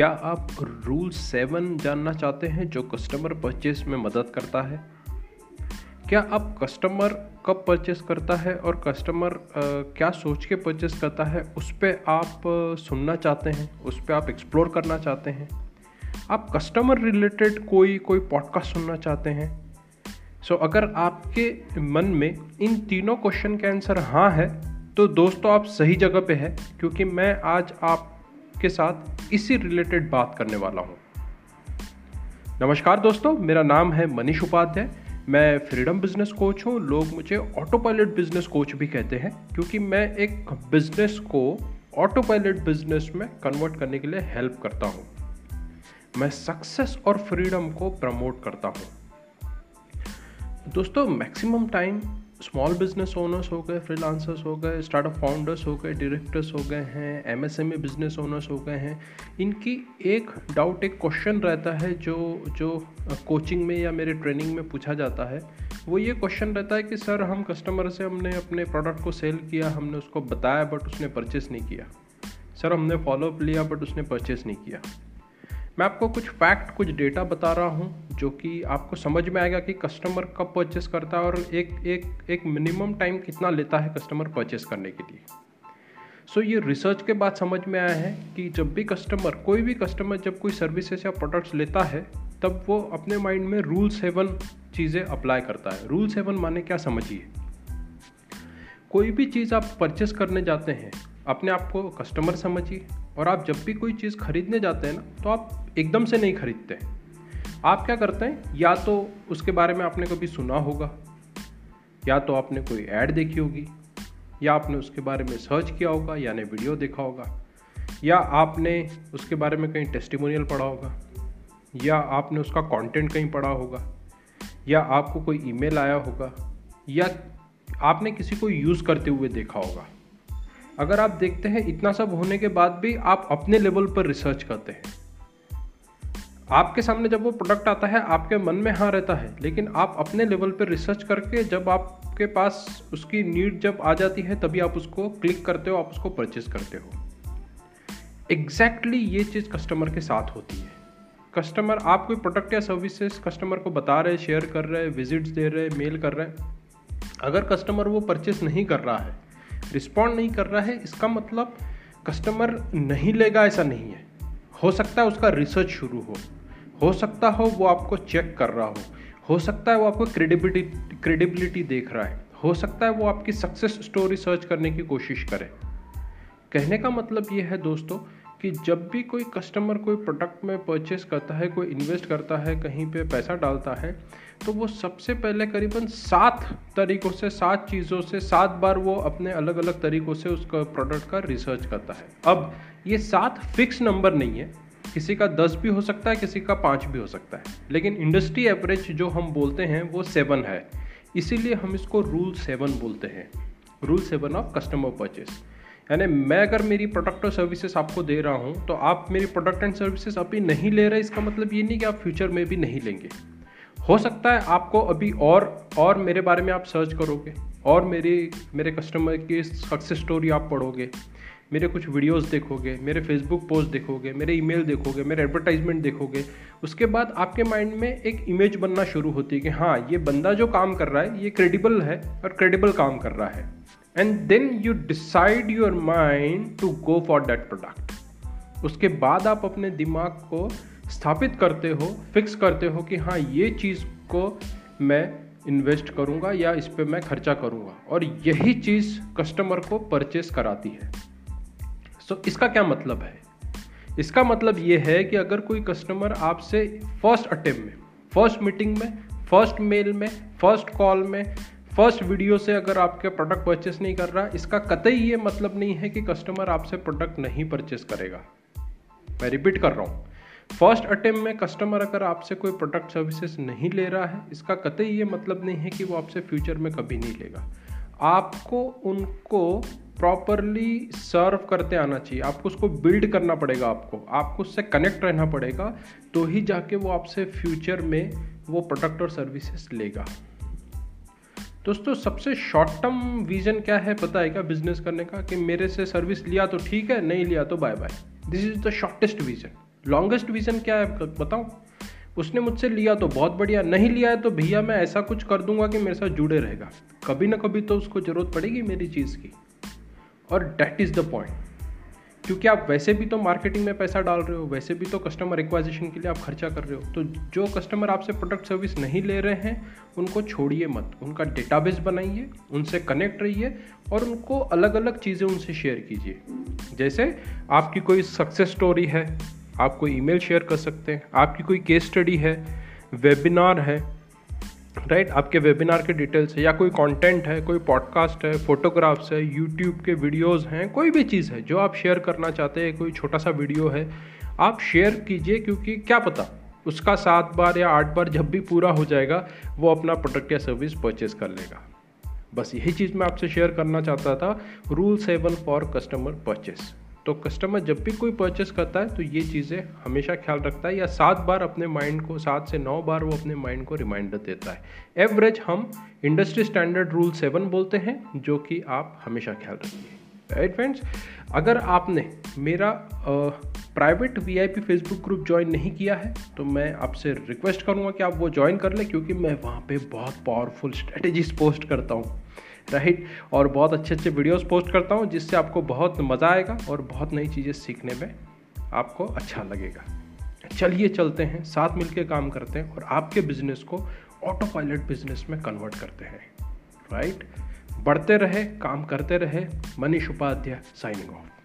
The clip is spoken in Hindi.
क्या आप रूल सेवन जानना चाहते हैं जो कस्टमर परचेस में मदद करता है? क्या आप कस्टमर कब परचेस करता है और कस्टमर क्या सोच के परचेस करता है? उस पर आप सुनना चाहते हैं उस पर आप एक्सप्लोर करना चाहते हैं। आप कस्टमर रिलेटेड कोई कोई पॉडकास्ट सुनना चाहते हैं? सो so, अगर आपके मन में इन तीनों क्वेश्चन के आंसर हाँ है तो दोस्तों आप सही जगह पे हैं क्योंकि मैं आज आपके साथ इसी रिलेटेड बात करने वाला हूँ। नमस्कार दोस्तों, मेरा नाम है मनीष उपाध्याय। मैं फ्रीडम बिज़नेस कोच हूँ। लोग मुझे ऑटो पायलट बिज़नेस कोच भी कहते हैं, क्योंकि मैं एक बिज़नेस को ऑटो पायलट बिज़नेस में कन्वर्ट करने के लिए हेल्प करता हूँ। मैं सक्सेस और फ्रीडम को प्रमोट करता हूँ। दोस्तों maximum time small business owners हो गए फ्रीलांसर्स हो गए स्टार्टअप फाउंडर्स हो गए डायरेक्टर्स हो गए हैं M S M MSME business owners हो गए हैं। इनकी एक डाउट एक क्वेश्चन रहता है जो जो कोचिंग में या मेरे ट्रेनिंग में पूछा जाता है। वो ये क्वेश्चन रहता है कि, सर, हम कस्टमर से हमने अपने प्रोडक्ट को सेल किया, हमने उसको बताया बट उसने परचेस नहीं किया। सर, हमने फॉलोअप लिया बट उसने परचेस नहीं किया। मैं आपको कुछ फैक्ट कुछ डेटा बता रहा हूँ जो कि आपको समझ में आएगा कि कस्टमर कब परचेस करता है और एक एक एक मिनिमम टाइम कितना लेता है कस्टमर परचेस करने के लिए। सो so, ये रिसर्च के बाद समझ में आया है कि जब भी कस्टमर कोई भी कस्टमर जब कोई सर्विसेज़ या प्रोडक्ट्स लेता है तब वो अपने माइंड में रूल सेवन चीज़ें अप्लाई करता है। रूल सेवन माने क्या समझिए? कोई भी चीज़ आप परचेस करने जाते हैं अपने आप को कस्टमर समझिए। और आप जब भी कोई चीज़ खरीदने जाते हैं ना तो आप एकदम से नहीं खरीदते। आप क्या करते हैं, या तो उसके बारे में आपने कभी सुना होगा, या तो आपने कोई ऐड देखी होगी, या आपने उसके बारे में सर्च किया होगा, यानी वीडियो देखा होगा, या आपने उसके बारे में कहीं टेस्टिमोनियल पढ़ा होगा, या आपने उसका कंटेंट कहीं पढ़ा होगा, या आपको कोई ईमेल आया होगा, या आपने किसी को यूज़ करते हुए देखा होगा। अगर आप देखते हैं, इतना सब होने के बाद भी आप अपने लेवल पर रिसर्च करते हैं। आपके सामने जब वो प्रोडक्ट आता है, आपके मन में हाँ रहता है, लेकिन आप अपने लेवल पर रिसर्च करके जब आपके पास उसकी नीड जब आ जाती है, तभी आप उसको क्लिक करते हो, आप उसको परचेज करते हो। एग्जैक्टली exactly ये चीज़ कस्टमर के साथ होती है। कस्टमर आप कोई प्रोडक्ट या सर्विसेज़ कस्टमर को बता रहे शेयर कर रहे विजिट्स दे रहे मेल कर रहे अगर कस्टमर वो परचेस नहीं कर रहा है रिस्पॉन्ड नहीं कर रहा है, इसका मतलब कस्टमर नहीं लेगा, ऐसा नहीं है। हो सकता है उसका रिसर्च शुरू हो। हो सकता हो वो आपको चेक कर रहा हो। हो सकता है वो आपको क्रेडिबिलिटी क्रेडिबिलिटी देख रहा है। हो सकता है वो आपकी सक्सेस स्टोरी सर्च करने की कोशिश करे। कहने का मतलब ये है दोस्तों कि जब भी कोई कस्टमर कोई प्रोडक्ट में परचेस करता है, कोई इन्वेस्ट करता है, कहीं पे पैसा डालता है तो वो सबसे पहले करीबन सात तरीक़ों से, सात चीज़ों से, सात बार वो अपने अलग अलग तरीक़ों से उसका प्रोडक्ट का रिसर्च करता है। अब ये सात फिक्स नंबर नहीं है। किसी का दस भी हो सकता है, किसी का पाँच भी हो सकता है। लेकिन इंडस्ट्री एवरेज जो हम बोलते हैं, वो सेवन है। इसीलिए हम इसको रूल सेवन बोलते हैं। Rule seven of customer purchase यानी मैं अगर मेरी प्रोडक्ट और सर्विसेज़ आपको दे रहा हूँ तो आप मेरी प्रोडक्ट एंड सर्विसेज़ अभी नहीं ले रहे, इसका मतलब ये नहीं कि आप फ्यूचर में भी नहीं लेंगे। हो सकता है आपको अभी और और मेरे बारे में आप सर्च करोगे, और मेरी, मेरे कस्टमर की सक्सेस स्टोरी आप पढ़ोगे, मेरे कुछ वीडियोस देखोगे, मेरे फेसबुक पोस्ट देखोगे, मेरे ईमेल देखोगे, मेरे एडवर्टाइजमेंट देखोगे, उसके बाद आपके माइंड में एक इमेज बनना शुरू होती है कि हाँ ये बंदा जो काम कर रहा है, ये क्रेडिबल है और क्रेडिबल काम कर रहा है। And then you decide your mind to go for that product उसके बाद आप अपने दिमाग को स्थापित करते हो फिक्स करते हो कि हाँ ये चीज़ को मैं इन्वेस्ट करूँगा या इस पर मैं खर्चा करूँगा। और यही चीज़ कस्टमर को परचेस कराती है। सो so, इसका क्या मतलब है? इसका मतलब ये है कि अगर कोई कस्टमर आपसे फ़र्स्ट अटेम्प्ट में फ़र्स्ट मीटिंग में फ़र्स्ट मेल में फ़र्स्ट कॉल में फ़र्स्ट वीडियो से अगर आपके प्रोडक्ट परचेस नहीं कर रहा, इसका कतई ये मतलब नहीं है कि कस्टमर आपसे प्रोडक्ट नहीं परचेस करेगा। मैं रिपीट कर रहा हूँ। फ़र्स्ट अटेम्प्ट में कस्टमर अगर आपसे कोई प्रोडक्ट सर्विसेज़ नहीं ले रहा है, इसका कतई ये मतलब नहीं है कि वो आपसे फ्यूचर में कभी नहीं लेगा। आपको उनको प्रॉपरली सर्व करते आना चाहिए। आपको उसको बिल्ड करना पड़ेगा आपको। आपको उससे कनेक्ट रहना पड़ेगा तो ही जाके वो आपसे फ्यूचर में वो प्रोडक्ट और सर्विसेज़ लेगा। दोस्तों, सबसे शॉर्ट टर्म विजन क्या है पता है क्या बिज़नेस करने का? कि मेरे से सर्विस लिया तो ठीक है, नहीं लिया तो bye bye this is the shortest vision longest vision क्या है? बताऊँ? उसने मुझसे लिया तो बहुत बढ़िया, नहीं लिया है तो भैया मैं ऐसा कुछ कर दूँगा कि मेरे साथ जुड़े रहेगा। कभी ना कभी तो उसको ज़रूरत पड़ेगी मेरी चीज़ की। और डैट इज़ द पॉइंट क्योंकि आप वैसे भी तो मार्केटिंग में पैसा डाल रहे हो, वैसे भी तो कस्टमर एक्वाजिशन के लिए आप खर्चा कर रहे हो। तो जो कस्टमर आपसे प्रोडक्ट सर्विस नहीं ले रहे हैं, उनको छोड़िए मत। उनका डेटाबेस बनाइए, उनसे कनेक्ट रहिए और उनको अलग अलग चीज़ें उनसे शेयर कीजिए। जैसे आपकी कोई सक्सेस स्टोरी है, आप कोई ईमेल शेयर कर सकते हैं, आपकी कोई केस स्टडी है वेबिनार है राइट right? आपके वेबिनार के डिटेल्स है, या कोई कंटेंट है, कोई पॉडकास्ट है फोटोग्राफ्स है यूट्यूब के वीडियोस हैं, कोई भी चीज़ है, जो आप शेयर करना चाहते हैं, कोई छोटा सा वीडियो है, आप शेयर कीजिए क्योंकि क्या पता उसका सात बार या आठ बार जब भी पूरा हो जाएगा, वो अपना प्रोडक्ट या सर्विस परचेज कर लेगा बस यही चीज़ मैं आपसे शेयर करना चाहता था rule seven for customer purchase तो कस्टमर जब भी कोई परचेस करता है तो ये चीज़ें हमेशा ख्याल रखता है या सात बार अपने माइंड को, सात से नौ बार वो अपने माइंड को रिमाइंडर देता है। एवरेज हम इंडस्ट्री स्टैंडर्ड रूल सेवन बोलते हैं, जो कि आप हमेशा ख्याल रखिए। राइट फ्रेंड्स अगर आपने मेरा private V I P Facebook group join नहीं किया है तो मैं आपसे रिक्वेस्ट करूँगा कि आप वो ज्वाइन कर लें, क्योंकि मैं वहाँ पे बहुत पावरफुल स्ट्रेटजीज पोस्ट करता हूँ। राइट? और बहुत अच्छे अच्छे वीडियोस पोस्ट करता हूँ, जिससे आपको बहुत मज़ा आएगा और बहुत नई चीज़ें सीखने में आपको अच्छा लगेगा। चलिए चलते हैं, साथ मिलकर काम करते हैं और आपके बिज़नेस को ऑटो पायलट बिज़नेस में कन्वर्ट करते हैं। राइट बढ़ते रहे, काम करते रहे। Manish Upadhyay signing of